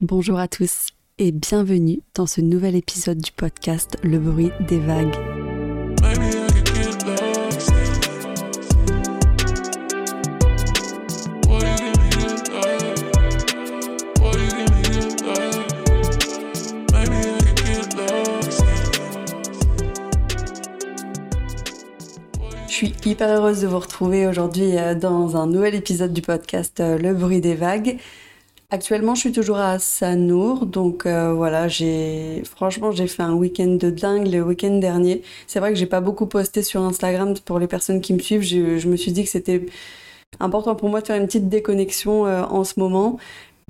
Bonjour à tous et bienvenue dans ce nouvel épisode du podcast Le bruit des vagues. Je suis hyper heureuse de vous retrouver aujourd'hui euh, dans un nouvel épisode du podcast euh, Le bruit des vagues. Actuellement, je suis toujours à Sanour, donc euh, voilà, j'ai franchement j'ai fait un week-end de dingue le week-end dernier. C'est vrai que j'ai pas beaucoup posté sur Instagram pour les personnes qui me suivent. Je, me suis dit que c'était important pour moi de faire une petite déconnexion euh, en ce moment.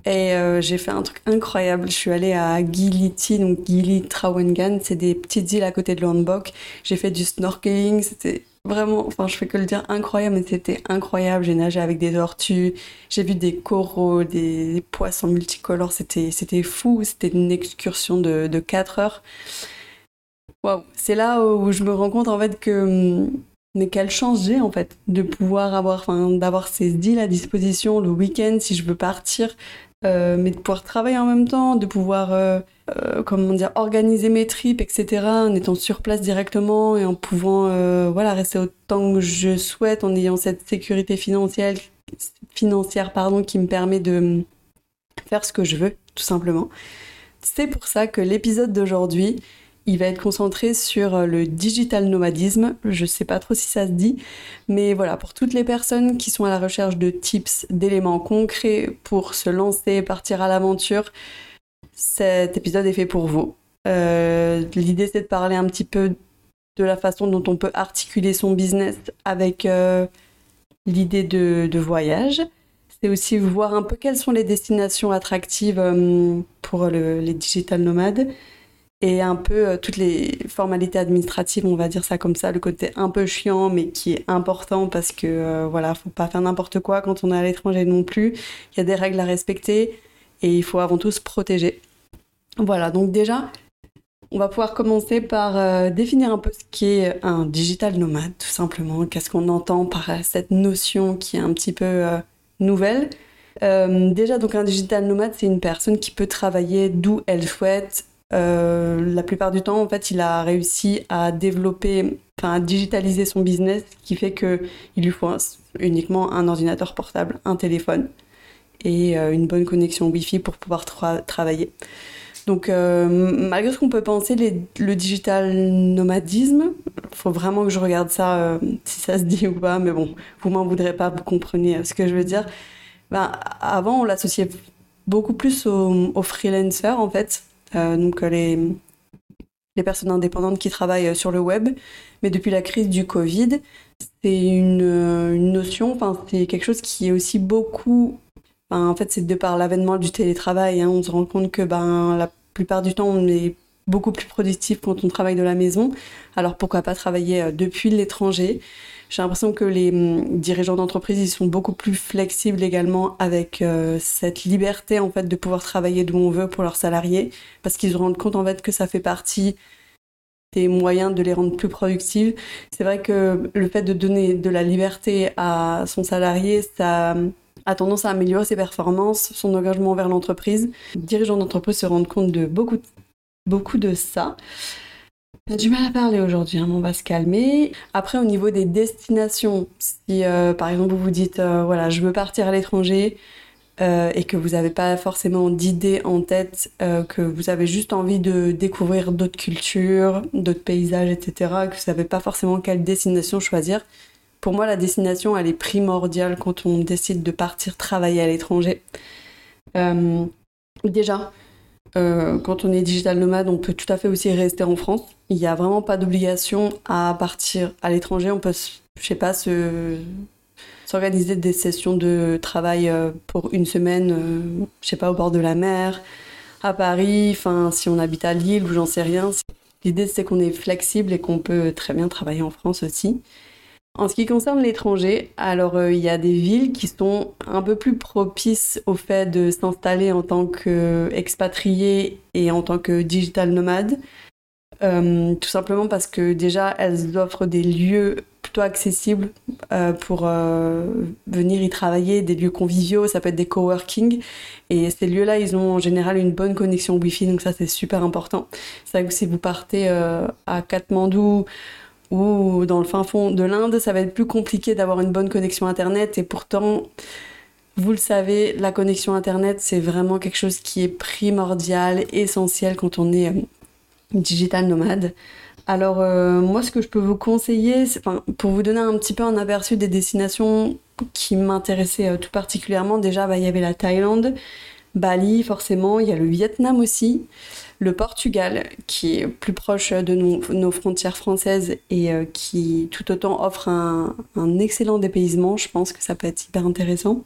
Et euh, j'ai fait un truc incroyable. Je suis allée à Giliti, donc Gili Trawangan, c'est des petites îles à côté de Lombok. J'ai fait du snorkeling, c'était vraiment, enfin je fais que le dire incroyable, mais c'était incroyable. J'ai nagé avec des tortues, j'ai vu des coraux, des, poissons multicolores, c'était, c'était fou, c'était une excursion de, de 4 heures. Waouh, c'est là où je me rends compte en fait que mais quelle chance j'ai en fait de pouvoir avoir, enfin d'avoir ces îles à disposition le week-end si je veux partir, euh, mais de pouvoir travailler en même temps, de pouvoir, euh, euh, comment organiser mes tripes, etc., en étant sur place directement et en pouvant, voilà, rester autant que je souhaite, en ayant cette sécurité financière, financière pardon, qui me permet de faire ce que je veux, tout simplement. C'est pour ça que l'épisode d'aujourd'hui, il va être concentré sur euh, le digital nomadisme. Je sais pas trop si ça se dit, mais voilà, pour toutes les personnes qui sont à la recherche de tips, d'éléments concrets pour se lancer, partir à l'aventure, cet épisode est fait pour vous. Euh, l'idée c'est de parler un petit peu de la façon dont on peut articuler son business avec euh, l'idée de, voyage. C'est aussi voir un peu quelles sont les destinations attractives pour les digital nomades et un peu euh, toutes les formalités administratives, on va dire ça comme ça, le côté un peu chiant mais qui est important parce que euh, voilà, faut pas faire n'importe quoi quand on est à l'étranger non plus. Il y a des règles à respecter et il faut avant tout se protéger. Voilà, donc déjà, on va pouvoir commencer par euh, définir un peu ce qu'est un digital nomade, tout simplement. Qu'est-ce qu'on entend par cette notion qui est un petit peu nouvelle? déjà, donc un digital nomade, c'est une personne qui peut travailler d'où elle souhaite, euh, la plupart du temps, en fait, il a réussi à développer, enfin, à digitaliser son business, ce qui fait qu'il lui faut uniquement un ordinateur portable, un téléphone et euh, une bonne connexion Wi-Fi pour pouvoir travailler. Donc, euh, malgré ce qu'on peut penser, le digital nomadisme, il faut vraiment que je regarde ça, si ça se dit ou pas, mais bon, vous m'en voudrez pas, vous comprenez ce que je veux dire. Ben, avant, on l'associait beaucoup plus aux, aux freelancers, en fait, euh, donc euh, les, les personnes indépendantes qui travaillent euh, sur le web. Mais depuis la crise du Covid, c'est une, une, notion, c'est quelque chose qui est aussi beaucoup. en fait, c'est de par l'avènement du télétravail, hein, on se rend compte que ben, la plupart du temps, on est beaucoup plus productif quand on travaille de la maison. Alors pourquoi pas travailler depuis l'étranger? J'ai l'impression que les hum, dirigeants d'entreprise, ils sont beaucoup plus flexibles également avec euh, cette liberté en fait de pouvoir travailler d'où on veut pour leurs salariés, parce qu'ils se rendent compte en fait que ça fait partie des moyens de les rendre plus productifs. C'est vrai que le fait de donner de la liberté à son salarié, ça hum, a tendance à améliorer ses performances, son engagement vers l'entreprise. Les dirigeants d'entreprise se rendent compte de beaucoup, beaucoup de ça. J'ai du mal à parler aujourd'hui, hein, on va se calmer. Après, au niveau des destinations, si euh, par exemple vous vous dites, euh, voilà, je veux partir à l'étranger euh, et que vous n'avez pas forcément d'idées en tête, que vous avez juste envie de découvrir d'autres cultures, d'autres paysages, etc., que vous savez pas forcément quelle destination choisir, pour moi, la destination, elle est primordiale quand on décide de partir travailler à l'étranger. déjà, euh, quand on est digital nomade, on peut tout à fait aussi rester en France. Il n'y a vraiment pas d'obligation à partir à l'étranger. On peut, je sais pas, s'organiser des sessions de travail euh, pour une semaine, euh, je sais pas, au bord de la mer, à Paris, enfin, si on habite à Lille ou j'en sais rien. L'idée, c'est qu'on est flexible et qu'on peut très bien travailler en France aussi. En ce qui concerne l'étranger, alors euh, il y a des villes qui sont un peu plus propices au fait de s'installer en tant qu'expatrié et en tant que digital nomade. Euh, tout simplement parce que déjà elles offrent des lieux plutôt accessibles pour venir y travailler, des lieux conviviaux, ça peut être des coworking. Et ces lieux-là, ils ont en général une bonne connexion Wi-Fi, donc ça c'est super important. C'est vrai que si vous partez à Katmandou, ou dans le fin fond de l'Inde, ça va être plus compliqué d'avoir une bonne connexion Internet. Et pourtant, vous le savez, la connexion Internet, c'est vraiment quelque chose qui est primordial, essentiel quand on est euh, digital nomade. Alors euh, moi, ce que je peux vous conseiller, enfin, pour vous donner un petit peu un aperçu des destinations qui m'intéressaient euh, tout particulièrement, déjà, bah, il y avait la Thaïlande, Bali, forcément, il y a le Vietnam aussi le Portugal, qui est plus proche de nos, frontières françaises et euh, qui tout autant offre un, excellent dépaysement. Je pense que ça peut être hyper intéressant.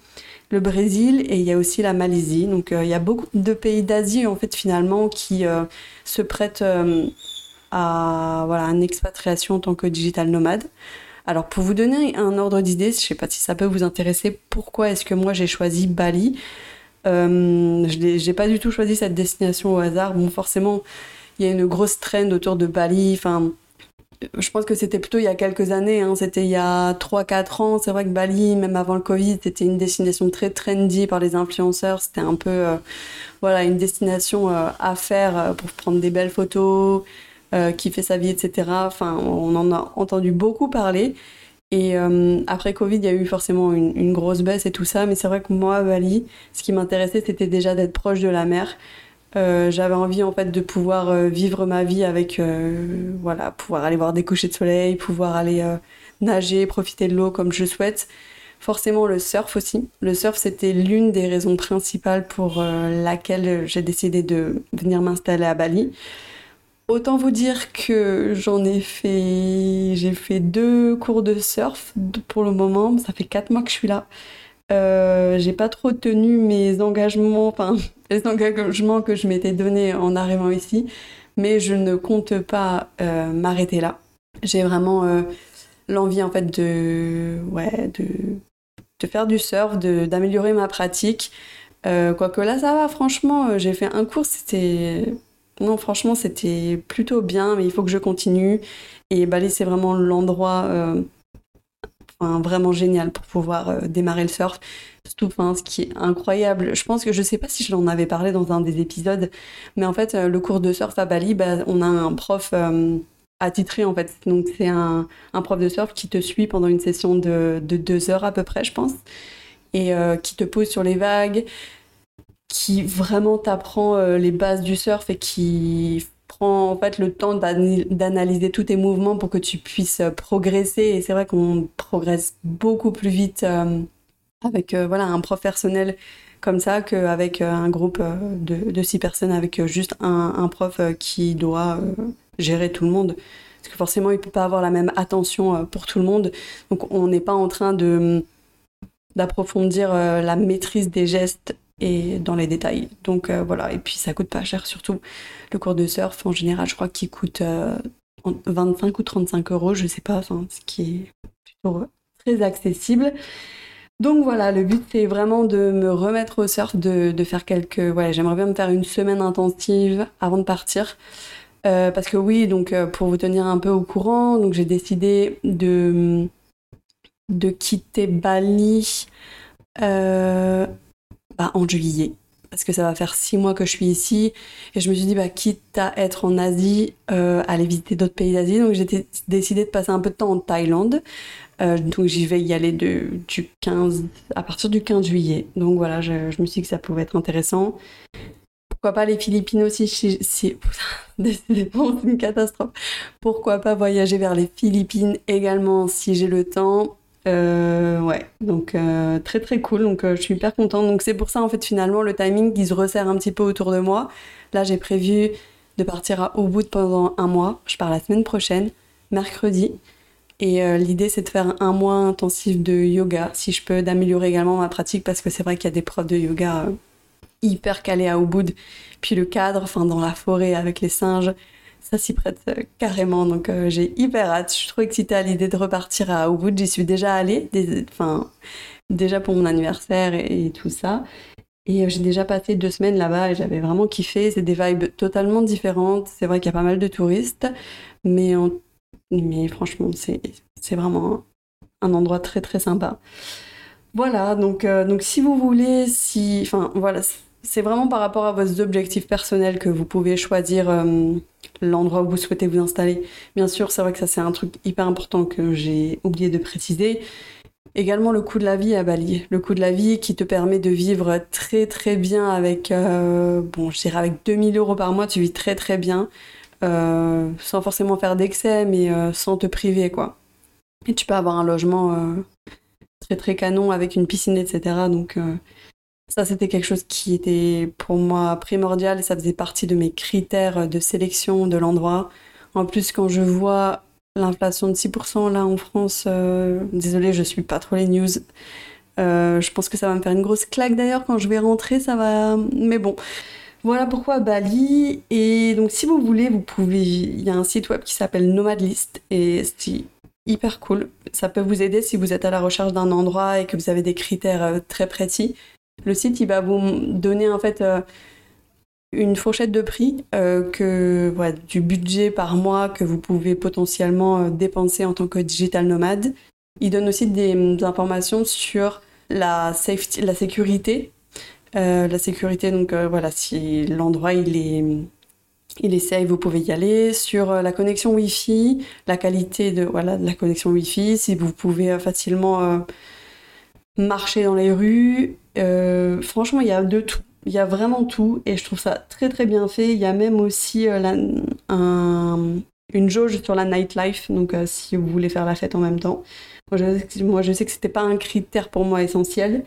Le Brésil et il y a aussi la Malaisie. Donc euh, il y a beaucoup de pays d'Asie en fait finalement qui euh, se prêtent à voilà une expatriation en tant que digital nomade. Alors pour vous donner un ordre d'idée, je ne sais pas si ça peut vous intéresser, pourquoi est-ce que moi j'ai choisi Bali? Je n'ai pas du tout choisi cette destination au hasard. Bon, forcément, il y a une grosse trend autour de Bali. Enfin, je pense que c'était plutôt il y a quelques années. Hein. C'était il y a 3-4 ans. C'est vrai que Bali, même avant le Covid, c'était une destination très trendy par les influenceurs. C'était un peu, euh, voilà, une destination euh, à faire pour prendre des belles photos, qui fait sa vie, etc. Enfin, on en a entendu beaucoup parler. Et euh, après Covid, il y a eu forcément une, grosse baisse et tout ça, mais c'est vrai que moi, à Bali, ce qui m'intéressait, c'était déjà d'être proche de la mer. Euh, j'avais envie en fait de pouvoir euh, vivre ma vie avec, voilà, pouvoir aller voir des couchers de soleil, pouvoir aller nager, profiter de l'eau comme je souhaite. Forcément le surf aussi. Le surf, c'était l'une des raisons principales pour laquelle j'ai décidé de venir m'installer à Bali. Autant vous dire que j'en ai fait, j'ai fait deux cours de surf pour le moment. Ça fait quatre mois que je suis là. Euh, j'ai pas trop tenu mes engagements, enfin les engagements que je m'étais donné en arrivant ici, mais je ne compte pas euh, m'arrêter là. J'ai vraiment euh, l'envie en fait de, ouais, de, de faire du surf, d'améliorer ma pratique. quoique là ça va, franchement, j'ai fait un cours, c'était non, franchement, c'était plutôt bien, mais il faut que je continue. Et Bali, c'est vraiment l'endroit euh, vraiment génial pour pouvoir euh, démarrer le surf. Enfin, ce qui est incroyable, je pense que je sais pas si je l'en avais parlé dans un des épisodes, mais en fait, euh, le cours de surf à Bali, bah, on a un prof attitré en fait. Donc, c'est un, prof de surf qui te suit pendant une session de deux heures à peu près, je pense, et qui te pose sur les vagues qui vraiment t'apprend euh, les bases du surf et qui prend en fait le temps d'analyser tous tes mouvements pour que tu puisses euh, progresser. Et c'est vrai qu'on progresse beaucoup plus vite euh, avec voilà un prof personnel comme ça qu'avec un groupe de, six personnes avec juste un, prof qui doit gérer tout le monde. Parce que forcément, il peut pas avoir la même attention pour tout le monde. Donc, on n'est pas en train de d'approfondir la maîtrise des gestes et dans les détails. Donc euh, voilà, et puis ça coûte pas cher surtout. Le cours de surf en général, je crois qu'il coûte 25 euh, ou 35 euros, je sais pas, ce qui est plutôt très accessible. Donc voilà, le but c'est vraiment de me remettre au surf, de, de faire quelques... Voilà, j'aimerais bien me faire une semaine intensive avant de partir. Euh, parce que oui, donc pour vous tenir un peu au courant, donc j'ai décidé de, de quitter Bali en juillet parce que ça va faire six mois que je suis ici et je me suis dit bah quitte à être en Asie euh, aller visiter d'autres pays d'Asie. Donc j'ai décidé de passer un peu de temps en Thaïlande. Euh, donc j'y vais y aller du 15 à partir du 15 juillet. Donc voilà je, me suis dit que ça pouvait être intéressant. Pourquoi pas les Philippines aussi si, si décidément c'est une catastrophe. Pourquoi pas voyager vers les Philippines également si j'ai le temps euh, ouais, donc euh, très très cool, donc euh, je suis hyper contente. Donc c'est pour ça en fait finalement le timing qui se resserre un petit peu autour de moi. Là j'ai prévu de partir à Ubud pendant un mois. Je pars la semaine prochaine, mercredi. Et l'idée c'est de faire un mois intensif de yoga, si je peux, d'améliorer également ma pratique parce que c'est vrai qu'il y a des profs de yoga hyper calés à Ubud. Puis le cadre, enfin dans la forêt avec les singes, ça s'y prête euh, carrément. Donc euh, j'ai hyper hâte. Je suis trop excitée à l'idée de repartir à Ubud. J'y suis déjà allée, enfin déjà pour mon anniversaire et, tout ça. Et euh, j'ai déjà passé deux semaines là-bas et j'avais vraiment kiffé. C'est des vibes totalement différentes. C'est vrai qu'il y a pas mal de touristes, mais en Mais franchement, c'est vraiment un endroit très très sympa. Voilà, donc, donc si vous voulez, si, enfin voilà, c'est vraiment par rapport à vos objectifs personnels que vous pouvez choisir euh, l'endroit où vous souhaitez vous installer. Bien sûr, c'est vrai que ça c'est un truc hyper important que j'ai oublié de préciser. Également le coût de la vie à Bali, le coût de la vie qui te permet de vivre très très bien avec, euh, bon, je dirais avec 2000 euros par mois, tu vis très très bien, sans forcément faire d'excès, mais sans te priver quoi. Et tu peux avoir un logement très très canon avec une piscine, etc. Donc euh, ça, c'était quelque chose qui était pour moi primordial et ça faisait partie de mes critères de sélection de l'endroit. En plus, quand je vois l'inflation de 6% là en France, euh, désolé, je suis pas trop les news. Euh, je pense que ça va me faire une grosse claque d'ailleurs quand je vais rentrer, ça va. Mais bon, voilà pourquoi Bali. Et donc, si vous voulez, vous pouvez. Il y a un site web qui s'appelle Nomadlist et si hyper cool. Ça peut vous aider si vous êtes à la recherche d'un endroit et que vous avez des critères euh, très précis. Le site, il va vous donner en fait euh, une fourchette de prix euh, que du budget par mois que vous pouvez potentiellement dépenser en tant que digital nomade. Il donne aussi des, informations sur la safety, la sécurité. la sécurité, donc voilà, si l'endroit il est il essaye, vous pouvez y aller. Sur euh, la connexion Wi-Fi, la qualité de, voilà, de la connexion Wi-Fi, si vous pouvez euh, facilement euh, marcher dans les rues. franchement, il y a de tout. Il y a vraiment tout et je trouve ça très très bien fait. Il y a même aussi une jauge sur la nightlife, donc si vous voulez faire la fête en même temps. Moi je, sais que c'était pas un critère pour moi essentiel,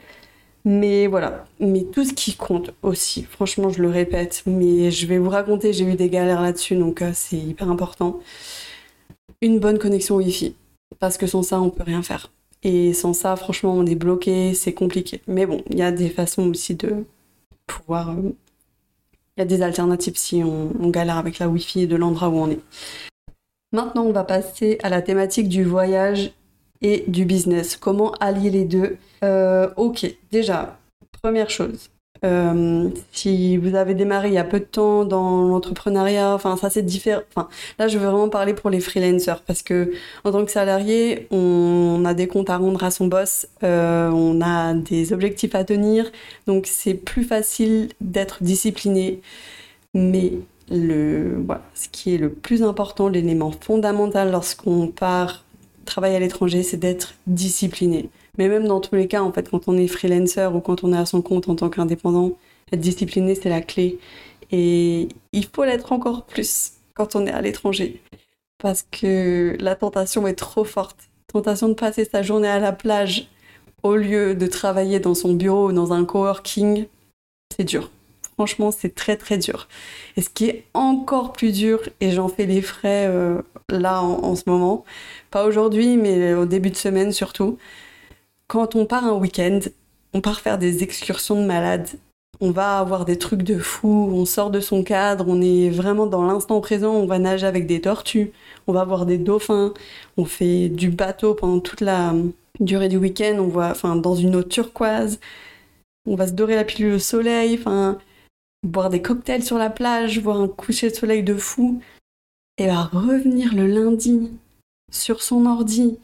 mais voilà, mais tout ce qui compte aussi, franchement je le répète, mais je vais vous raconter, j'ai eu des galères là-dessus, donc euh, c'est hyper important. Une bonne connexion Wi-Fi, parce que sans ça on peut rien faire. Et sans ça, franchement, on est bloqué, c'est compliqué. Mais bon, il y a des façons aussi de pouvoir... Euh, il y a des alternatives si on, galère avec la Wi-Fi de l'endroit où on est. Maintenant, on va passer à la thématique du voyage et du business. Comment allier les deux? Euh, Ok, déjà, première chose. Euh, si vous avez démarré il y a peu de temps dans l'entrepreneuriat, enfin ça c'est différent. Enfin là je veux vraiment parler pour les freelancers parce que en tant que salarié, on a des comptes à rendre à son boss, euh, on a des objectifs à tenir, donc c'est plus facile d'être discipliné. Mais le, voilà, ce qui est le plus important, l'élément fondamental lorsqu'on part travailler à l'étranger, c'est d'être discipliné. Mais même dans tous les cas, en fait, quand on est freelancer ou quand on est à son compte en tant qu'indépendant, être discipliné, c'est la clé. Et il faut l'être encore plus quand on est à l'étranger. Parce que la tentation est trop forte. Tentation de passer sa journée à la plage au lieu de travailler dans son bureau ou dans un coworking, c'est dur. Franchement, c'est très très dur. Et ce qui est encore plus dur, et j'en fais les frais euh, là en, ce moment, pas aujourd'hui, mais au début de semaine surtout, quand on part un week-end, on part faire des excursions de malades. On va avoir des trucs de fou, on sort de son cadre, on est vraiment dans l'instant présent, on va nager avec des tortues, on va voir des dauphins, on fait du bateau pendant toute la durée du week-end, on va enfin dans une eau turquoise, on va se dorer la pilule au soleil, enfin boire des cocktails sur la plage, voir un coucher de soleil de fou, et va revenir le lundi sur son ordi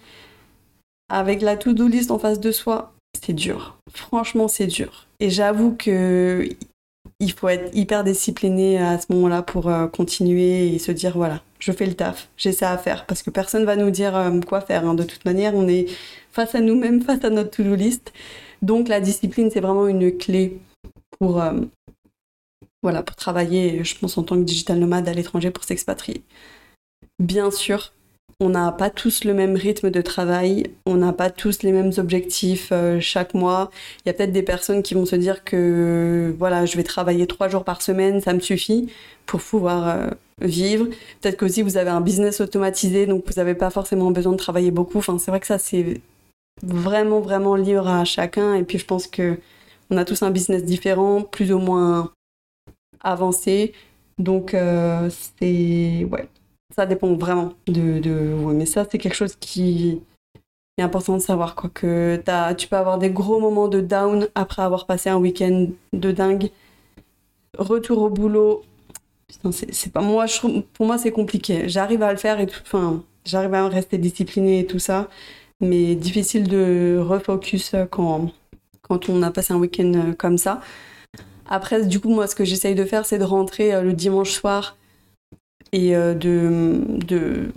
avec la to-do list en face de soi, c'est dur. Franchement, c'est dur. Et j'avoue que il faut être hyper discipliné à ce moment-là pour euh, continuer et se dire voilà, je fais le taf, j'ai ça à faire parce que personne va nous dire euh, quoi faire. Hein. De toute manière, on est face à nous-mêmes, face à notre to-do list. Donc la discipline, c'est vraiment une clé pour euh, voilà, pour travailler, je pense, en tant que digital nomade à l'étranger pour s'expatrier. Bien sûr, on n'a pas tous le même rythme de travail, on n'a pas tous les mêmes objectifs euh, chaque mois. Il y a peut-être des personnes qui vont se dire que voilà, je vais travailler trois jours par semaine, ça me suffit pour pouvoir euh, vivre. Peut-être qu'aussi vous avez un business automatisé, donc vous n'avez pas forcément besoin de travailler beaucoup. Enfin, c'est vrai que ça c'est vraiment vraiment libre à chacun. Et puis je pense que on a tous un business différent, plus ou moins avancé. Donc euh, c'est ouais, ça dépend vraiment de, de mais ça c'est quelque chose qui est important de savoir quoi que as, tu peux avoir des gros moments de down après avoir passé un week-end de dingue. Retour au boulot, c'est pas moi. Pour moi c'est compliqué. J'arrive à le faire et tout. Enfin, j'arrive à rester disciplinée et tout ça, mais difficile de refocus quand, quand on a passé un week-end comme ça. Après, du coup, moi, ce que j'essaye de faire, c'est de rentrer le dimanche soir et de, de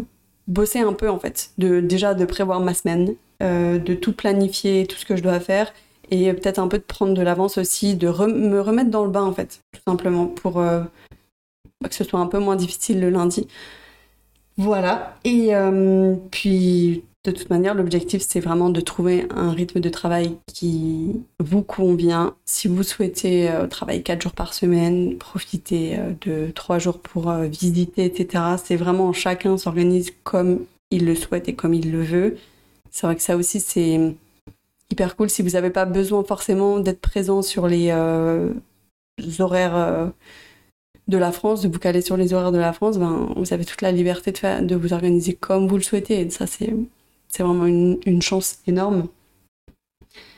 bosser un peu, en fait. De, déjà, de prévoir ma semaine, de tout planifier, tout ce que je dois faire et peut-être un peu de prendre de l'avance aussi, de me remettre dans le bain en fait, tout simplement, pour euh, que ce soit un peu moins difficile le lundi. Voilà, et euh, puis de toute manière, l'objectif c'est vraiment de trouver un rythme de travail qui vous convient. Si vous souhaitez euh, travailler 4 jours par semaine, profiter de 3 jours pour visiter, etc., c'est vraiment chacun s'organise comme il le souhaite et comme il le veut. C'est vrai que ça aussi c'est hyper cool si vous n'avez pas besoin forcément d'être présent sur les euh, horaires euh, de la France, de vous caler sur les horaires de la France, ben, vous avez toute la liberté de, vous organiser comme vous le souhaitez. Ça, c'est, c'est vraiment une, chance énorme.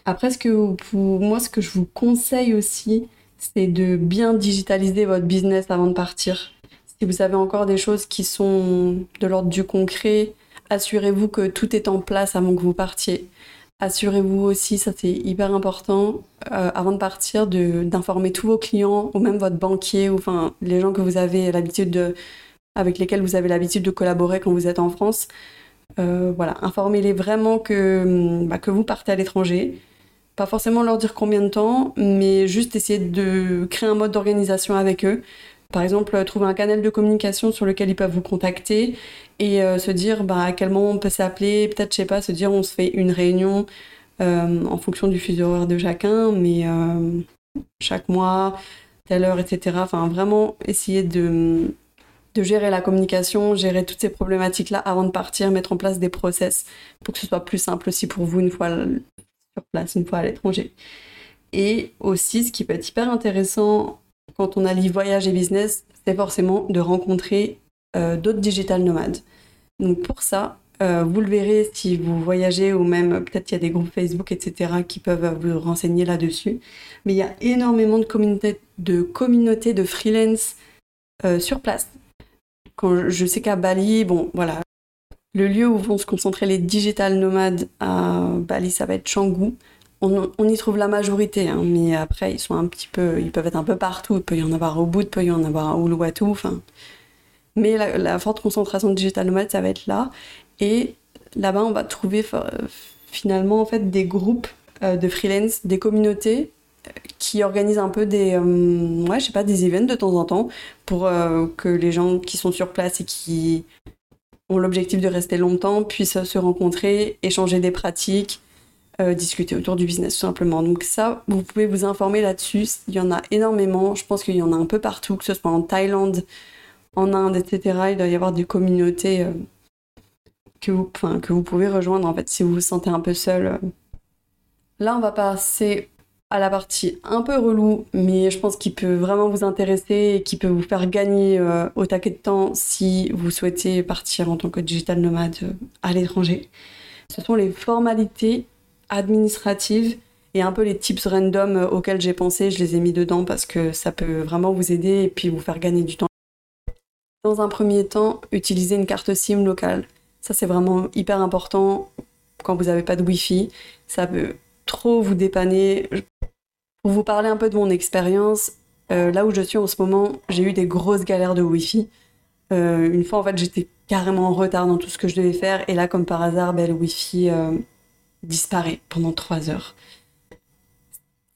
Après, ce que moi, ce que je vous conseille aussi, c'est de bien digitaliser votre business avant de partir. Si vous avez encore des choses qui sont de l'ordre du concret, assurez-vous que tout est en place avant que vous partiez. Assurez-vous aussi, ça c'est hyper important, euh, avant de partir, d'informer tous vos clients ou même votre banquier ou enfin les gens que vous avez l'habitude de, avec lesquels vous avez l'habitude de collaborer quand vous êtes en France. Euh, voilà, informez-les vraiment que, bah, que vous partez à l'étranger. Pas forcément leur dire combien de temps, mais juste essayer de créer un mode d'organisation avec eux par exemple, trouver un canal de communication sur lequel ils peuvent vous contacter et euh, se dire bah, à quel moment on peut s'appeler, peut-être, je sais pas, se dire on se fait une réunion euh, en fonction du fuseau horaire de chacun, mais euh, chaque mois, telle heure, etc. Enfin, vraiment essayer de, de gérer la communication, gérer toutes ces problématiques-là avant de partir, mettre en place des process pour que ce soit plus simple aussi pour vous une fois sur place, une fois à l'étranger. Et aussi, ce qui peut être hyper intéressant quand on allie voyage et business, c'est forcément de rencontrer euh, d'autres digital nomades. Donc pour ça, euh, vous le verrez si vous voyagez ou même peut-être il y a des groupes Facebook, etc. qui peuvent vous renseigner là-dessus. Mais il y a énormément de communautés de, freelance euh, sur place. Quand je sais qu'à Bali, bon voilà, le lieu où vont se concentrer les digital nomades à Bali, ça va être Canggu on, y trouve la majorité, hein, mais après ils sont un petit peu, ils peuvent être un peu partout. Il peut y en avoir au bout, il peut y en avoir à Uluwatu, enfin. Mais la, forte concentration de digital nomades, ça va être là. Et là-bas, on va trouver finalement en fait des groupes euh, de freelance, des communautés euh, qui organisent un peu des, euh, ouais, je sais pas, des events de temps en temps pour que les gens qui sont sur place et qui ont l'objectif de rester longtemps puissent se rencontrer, échanger des pratiques, euh, discuter autour du business tout simplement. Donc ça, vous pouvez vous informer là-dessus. Il y en a énormément. Je pense qu'il y en a un peu partout, que ce soit en Thaïlande, en Inde, etc. Il doit y avoir des communautés euh, que, vous, que vous pouvez rejoindre en fait si vous vous sentez un peu seul. Euh. Là, on va passer à la partie un peu relou, mais je pense qu'il peut vraiment vous intéresser et qui peut vous faire gagner au taquet de temps si vous souhaitez partir en tant que digital nomade à l'étranger. Ce sont les formalités administratives et un peu les tips random euh, auxquels j'ai pensé, je les ai mis dedans parce que ça peut vraiment vous aider et puis vous faire gagner du temps. Dans un premier temps, utilisez une carte SIM locale. Ça c'est vraiment hyper important quand vous n'avez pas de Wi-Fi. Ça peut trop vous dépanner. Pour vous parler un peu de mon expérience, euh, là où je suis en ce moment, j'ai eu des grosses galères de Wi-Fi. Euh, une fois en fait j'étais carrément en retard dans tout ce que je devais faire et là comme par hasard ben, le Wi-Fi disparaît pendant trois heures.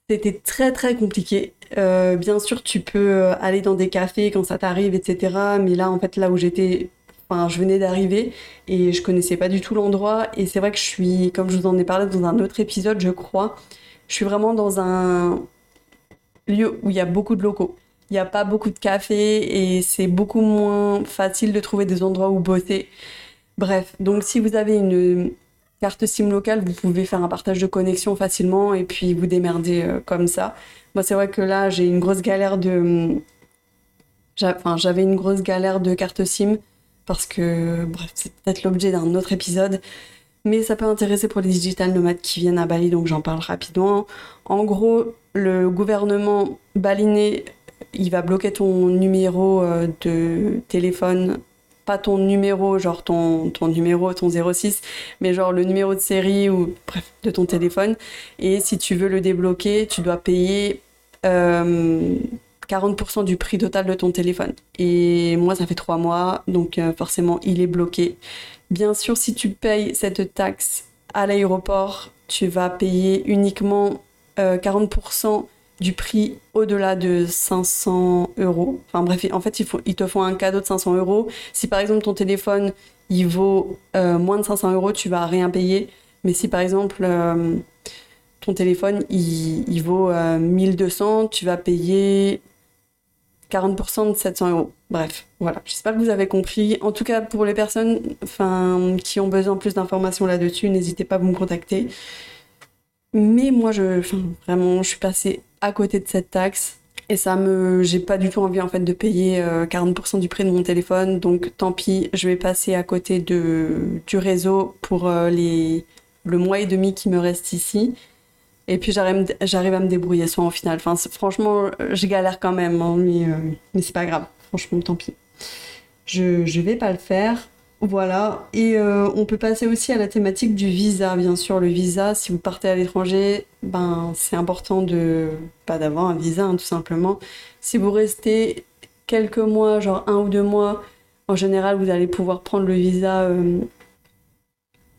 C'était très très compliqué. Euh, bien sûr, tu peux euh, aller dans des cafés quand ça t'arrive, etc. Mais là, en fait, là où j'étais, enfin, je venais d'arriver et je connaissais pas du tout l'endroit. Et c'est vrai que je suis, comme je vous en ai parlé dans un autre épisode, je crois, je suis vraiment dans un lieu où il y a beaucoup de locaux. Il n'y a pas beaucoup de cafés et c'est beaucoup moins facile de trouver des endroits où bosser. Bref, donc si vous avez une, carte SIM locale, vous pouvez faire un partage de connexion facilement et puis vous démerder euh, comme ça. Moi, c'est vrai que là, j'ai une grosse galère de. Enfin, j'avais une grosse galère de carte SIM parce que, bref, c'est peut-être l'objet d'un autre épisode. Mais ça peut intéresser pour les digital nomades qui viennent à Bali, donc j'en parle rapidement. En gros, le gouvernement balinais, il va bloquer ton numéro euh, de téléphone pas ton numéro, genre ton, ton numéro, ton 06, mais genre le numéro de série ou bref, de ton téléphone. Et si tu veux le débloquer, tu dois payer 40% du prix total de ton téléphone. Et moi, ça fait trois mois, donc euh, forcément, il est bloqué. Bien sûr, si tu payes cette taxe à l'aéroport, tu vas payer uniquement 40% euh, du prix au-delà de 500 euros. Enfin bref, en fait, ils, te font un cadeau de 500 euros. Si par exemple ton téléphone, il vaut euh, moins de 500 euros, tu vas rien payer. Mais si par exemple ton téléphone, il vaut 1200, tu vas payer 40% de 700 euros. Bref, voilà. J'espère que vous avez compris. En tout cas, pour les personnes qui ont besoin de plus d'informations là-dessus, n'hésitez pas à me contacter. Mais moi, je, vraiment, je suis passée à côté de cette taxe. Et ça me, j'ai pas du tout envie en fait de payer 40% euh, du prix de mon téléphone, donc tant pis, je vais passer à côté de, du réseau pour euh, les, le mois et demi qui me reste ici. Et puis j'arrive à me débrouiller soit en finale. Franchement, je galère quand même, hein, mais, euh, mais c'est pas grave. Franchement, tant pis. Je, je vais pas le faire. Voilà. Et euh, on peut passer aussi à la thématique du visa. Bien sûr, le visa, si vous partez à l'étranger, ben, c'est important de pas d'avoir un visa, hein, tout simplement. Si vous restez quelques mois, genre un ou deux mois, en général, vous allez pouvoir prendre le visa euh,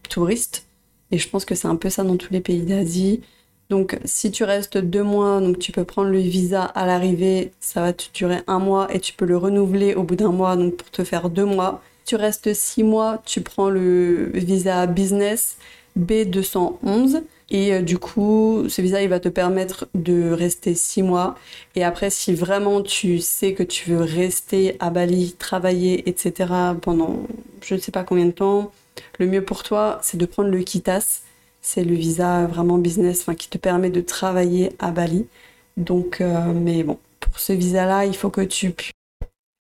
touriste. Et je pense que c'est un peu ça dans tous les pays d'Asie. Donc si tu restes deux mois, donc tu peux prendre le visa à l'arrivée, ça va te durer un mois et tu peux le renouveler au bout d'un mois, donc pour te faire deux mois. Tu restes six mois, tu prends le visa business B211 et euh, du coup ce visa il va te permettre de rester six mois et après si vraiment tu sais que tu veux rester à Bali, travailler etc pendant je ne sais pas combien de temps, le mieux pour toi c'est de prendre le KITAS c'est le visa vraiment business qui te permet de travailler à Bali. Donc, euh, mais bon, pour ce visa-là, il faut que tu,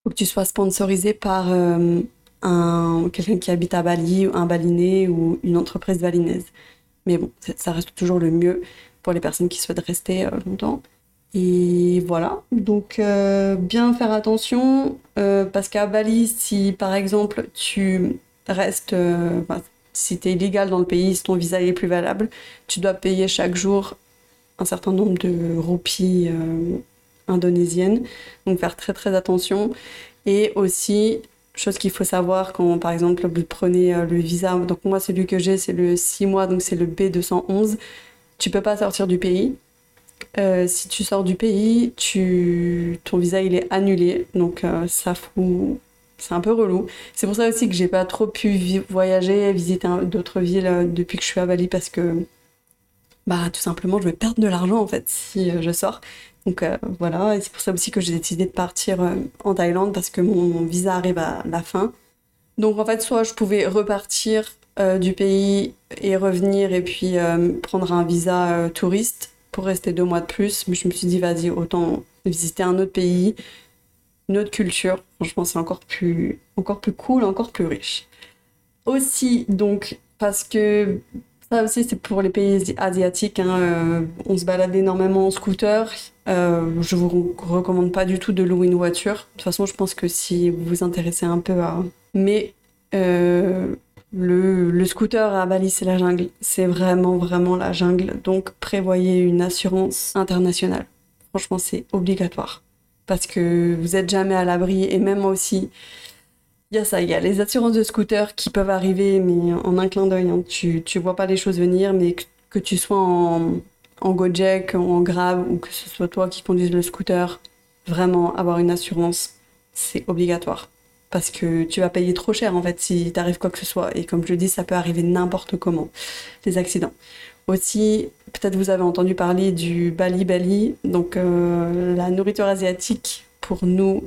faut que tu sois sponsorisé par euh, un, quelqu'un qui habite à Bali, un balinais ou une entreprise balinaise. Mais bon, ça reste toujours le mieux pour les personnes qui souhaitent rester euh, longtemps. Et voilà, donc bien faire attention, parce qu'à Bali, si par exemple tu restes, si tu es illégal dans le pays, si ton visa est plus valable, tu dois payer chaque jour un certain nombre de roupies euh, indonésiennes. Donc faire très très attention. Et aussi, chose qu'il faut savoir quand par exemple vous prenez euh, le visa, donc moi celui que j'ai c'est le 6 mois, donc c'est le B211, tu peux pas sortir du pays. Euh, si tu sors du pays, tu... ton visa il est annulé, donc ça fout c'est un peu relou. C'est pour ça aussi que j'ai pas trop pu voyager, visiter d'autres villes euh, depuis que je suis à Bali parce que bah tout simplement je vais perdre de l'argent en fait si euh, je sors. Donc euh, voilà, et c'est pour ça aussi que j'ai décidé de partir en Thaïlande parce que mon, visa arrive à la fin. Donc en fait, soit je pouvais repartir du pays et revenir et puis prendre un visa touriste pour rester deux mois de plus, mais je me suis dit vas-y, autant visiter un autre pays, une autre culture. Franchement, c'est encore plus, encore plus cool, encore plus riche. Aussi, donc, parce que ça aussi, c'est pour les pays asiatiques. Hein, euh, on se balade énormément en scooter. Euh, je vous recommande pas du tout de louer une voiture. De toute façon, je pense que si vous vous intéressez un peu à. Mais euh, le, le, scooter à Bali, c'est la jungle. C'est vraiment, vraiment la jungle. Donc, prévoyez une assurance internationale. Franchement, c'est obligatoire parce que vous êtes jamais à l'abri et même aussi. Il y a ça, il y a les assurances de scooter qui peuvent arriver, mais en un clin d'œil. Hein. Tu, tu vois pas les choses venir, mais que, tu sois en, en Gojek, en Grab, ou que ce soit toi qui conduises le scooter, vraiment avoir une assurance, c'est obligatoire. Parce que tu vas payer trop cher en fait si t'arrive quoi que ce soit. Et comme je dis, ça peut arriver n'importe comment, des accidents. Aussi, peut-être vous avez entendu parler du Bali Bali, donc euh, la nourriture asiatique pour nous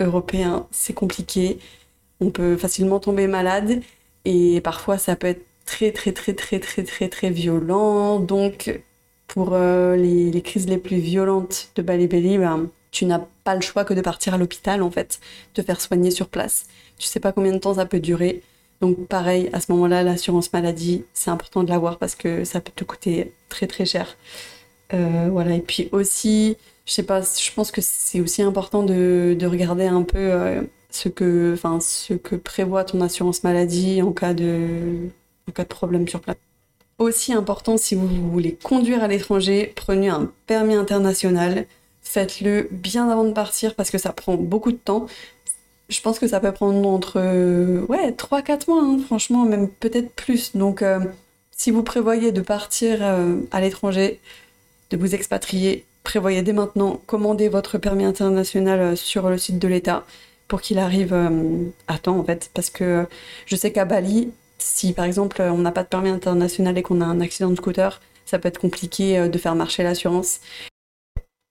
Européens, c'est compliqué. On peut facilement tomber malade et parfois ça peut être très très très très très très très violent. Donc pour euh, les, crises les plus violentes de Bali Bali, ben, tu n'as pas le choix que de partir à l'hôpital en fait, te faire soigner sur place. Tu sais pas combien de temps ça peut durer. Donc pareil, à ce moment-là, l'assurance maladie, c'est important de l'avoir parce que ça peut te coûter très très cher. Euh, voilà, et puis aussi, je sais pas, je pense que c'est aussi important de, regarder un peu euh, ce que, prévoit ton assurance maladie en cas de, en cas de problème sur place. Aussi important, si vous voulez conduire à l'étranger, prenez un permis international. Faites-le bien avant de partir parce que ça prend beaucoup de temps. Je pense que ça peut prendre entre ouais, 3-4 mois, hein, franchement, même peut-être plus. Donc, euh, si vous prévoyez de partir euh, à l'étranger, de vous expatrier, prévoyez dès maintenant, commandez votre permis international euh, sur le site de l'État pour qu'il arrive à temps en fait. Parce que je sais qu'à Bali, si par exemple on n'a pas de permis international et qu'on a un accident de scooter, ça peut être compliqué euh, de faire marcher l'assurance.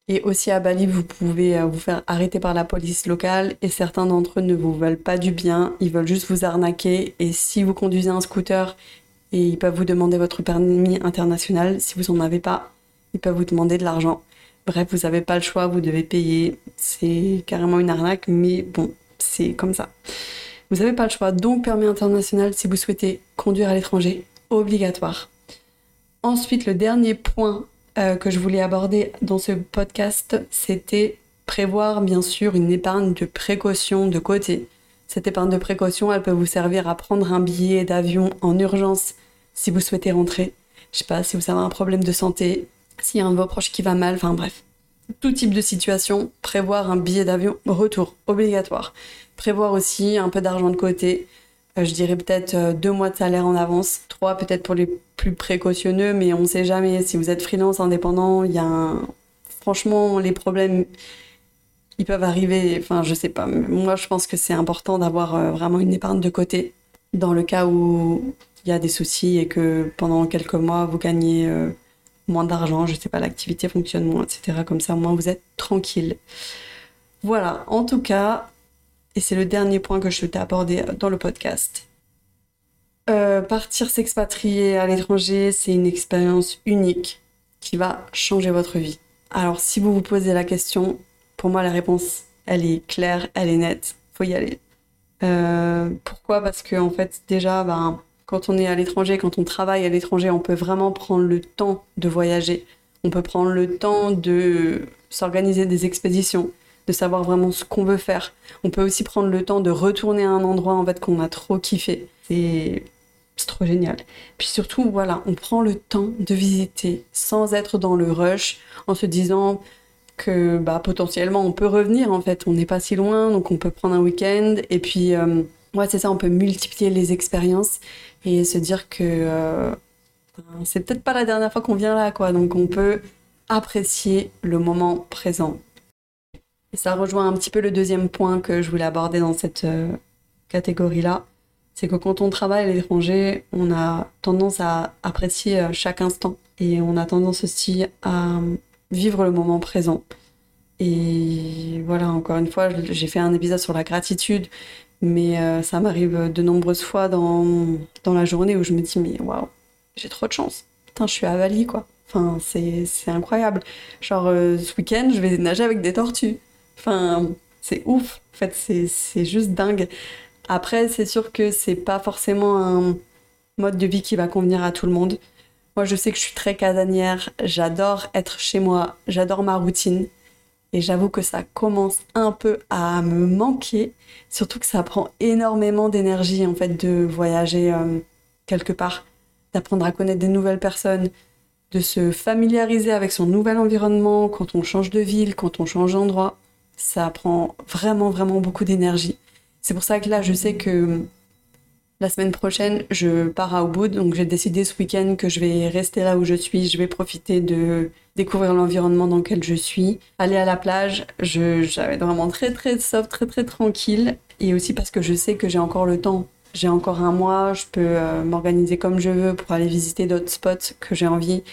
Et aussi à Bali, vous pouvez euh, vous faire arrêter par la police locale et certains d'entre eux ne vous veulent pas du bien, ils veulent juste vous arnaquer. Et si vous conduisez un scooter et ils peuvent vous demander votre permis international, si vous n'en avez pas, ils peuvent vous demander de l'argent. Bref, vous n'avez pas le choix, vous devez payer. C'est carrément une arnaque, mais bon, c'est comme ça. Vous n'avez pas le choix, donc permis international si vous souhaitez conduire à l'étranger, obligatoire. Ensuite, le dernier point euh, que je voulais aborder dans ce podcast, c'était prévoir bien sûr une épargne de précaution de côté. Cette épargne de précaution, elle peut vous servir à prendre un billet d'avion en urgence si vous souhaitez rentrer. Je sais pas, si vous avez un problème de santé, s'il y a un de vos proches qui va mal, enfin bref. Tout type de situation, prévoir un billet d'avion retour, obligatoire. Prévoir aussi un peu d'argent de côté. Euh, je dirais peut-être euh, deux mois de salaire en avance, trois peut-être pour les plus précautionneux, mais on ne sait jamais. Si vous êtes freelance indépendant, il y a un... franchement les problèmes ils peuvent arriver. Enfin, je sais pas. Moi, je pense que c'est important d'avoir euh, vraiment une épargne de côté dans le cas où il y a des soucis et que pendant quelques mois vous gagnez moins d'argent, je sais pas, l'activité fonctionne moins, etc. Comme ça, au moins vous êtes tranquille. Voilà. En tout cas, et c'est le dernier point que je t'ai abordé dans le podcast. Euh, partir s'expatrier à l'étranger, c'est une expérience unique qui va changer votre vie. Alors si vous vous posez la question, pour moi la réponse, elle est claire, elle est nette, faut y aller. Euh, pourquoi? Parce que en fait déjà, ben, quand on est à l'étranger, quand on travaille à l'étranger, on peut vraiment prendre le temps de voyager. On peut prendre le temps de s'organiser des expéditions de savoir vraiment ce qu'on veut faire. On peut aussi prendre le temps de retourner à un endroit en fait qu'on a trop kiffé. C'est trop génial. Puis surtout, voilà, on prend le temps de visiter sans être dans le rush, en se disant que bah, potentiellement on peut revenir en fait. On n'est pas si loin, donc on peut prendre un week-end et puis euh, ouais c'est ça, on peut multiplier les expériences et se dire que euh, c'est peut-être pas la dernière fois qu'on vient là quoi. Donc on peut apprécier le moment présent. Ça rejoint un petit peu le deuxième point que je voulais aborder dans cette euh, catégorie-là. C'est que quand on travaille à l'étranger, on a tendance à apprécier euh, chaque instant. Et on a tendance aussi à vivre le moment présent. Et voilà, encore une fois, j'ai fait un épisode sur la gratitude, mais euh, ça m'arrive de nombreuses fois dans, dans la journée où je me dis, mais waouh, j'ai trop de chance. Putain, je suis à quoi. Enfin, c'est incroyable. Genre, ce week-end, je vais nager avec des tortues. Enfin, c'est ouf. En fait, c'est juste dingue. Après, c'est sûr que c'est pas forcément un mode de vie qui va convenir à tout le monde. Moi, je sais que je suis très casanière. J'adore être chez moi. J'adore ma routine. Et j'avoue que ça commence un peu à me manquer. Surtout que ça prend énormément d'énergie, en fait, de voyager euh, quelque part, d'apprendre à connaître des nouvelles personnes, de se familiariser avec son nouvel environnement quand on change de ville, quand on change d'endroit ça prend vraiment, vraiment beaucoup d'énergie. C'est pour ça que là, je sais que la semaine prochaine, je pars à Ubud, donc j'ai décidé ce week-end que je vais rester là où je suis, je vais profiter de découvrir l'environnement dans lequel je suis, aller à la plage, j'avais vraiment très très soft, très très tranquille, et aussi parce que je sais que j'ai encore le temps j'ai encore un mois, je peux euh, m'organiser comme je veux pour aller visiter d'autres spots que j'ai envie.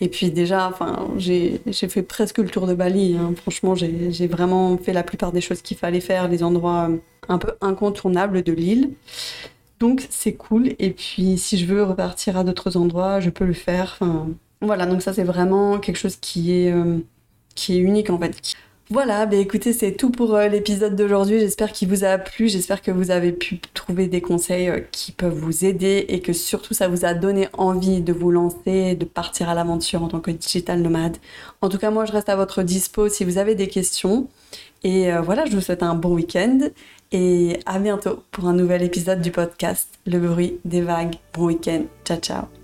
Et puis déjà, j'ai fait presque le tour de Bali. Hein. Franchement, j'ai vraiment fait la plupart des choses qu'il fallait faire, les endroits euh, un peu incontournables de l'île. Donc c'est cool. Et puis si je veux repartir à d'autres endroits, je peux le faire. Voilà, donc ça c'est vraiment quelque chose qui est, euh, qui est unique en fait. Voilà, bah écoutez, c'est tout pour euh, l'épisode d'aujourd'hui. J'espère qu'il vous a plu, j'espère que vous avez pu trouver des conseils euh, qui peuvent vous aider et que surtout ça vous a donné envie de vous lancer, de partir à l'aventure en tant que digital nomade. En tout cas, moi je reste à votre dispo si vous avez des questions. Et voilà, je vous souhaite un bon week-end et à bientôt pour un nouvel épisode du podcast Le bruit des vagues. Bon week-end. Ciao, ciao.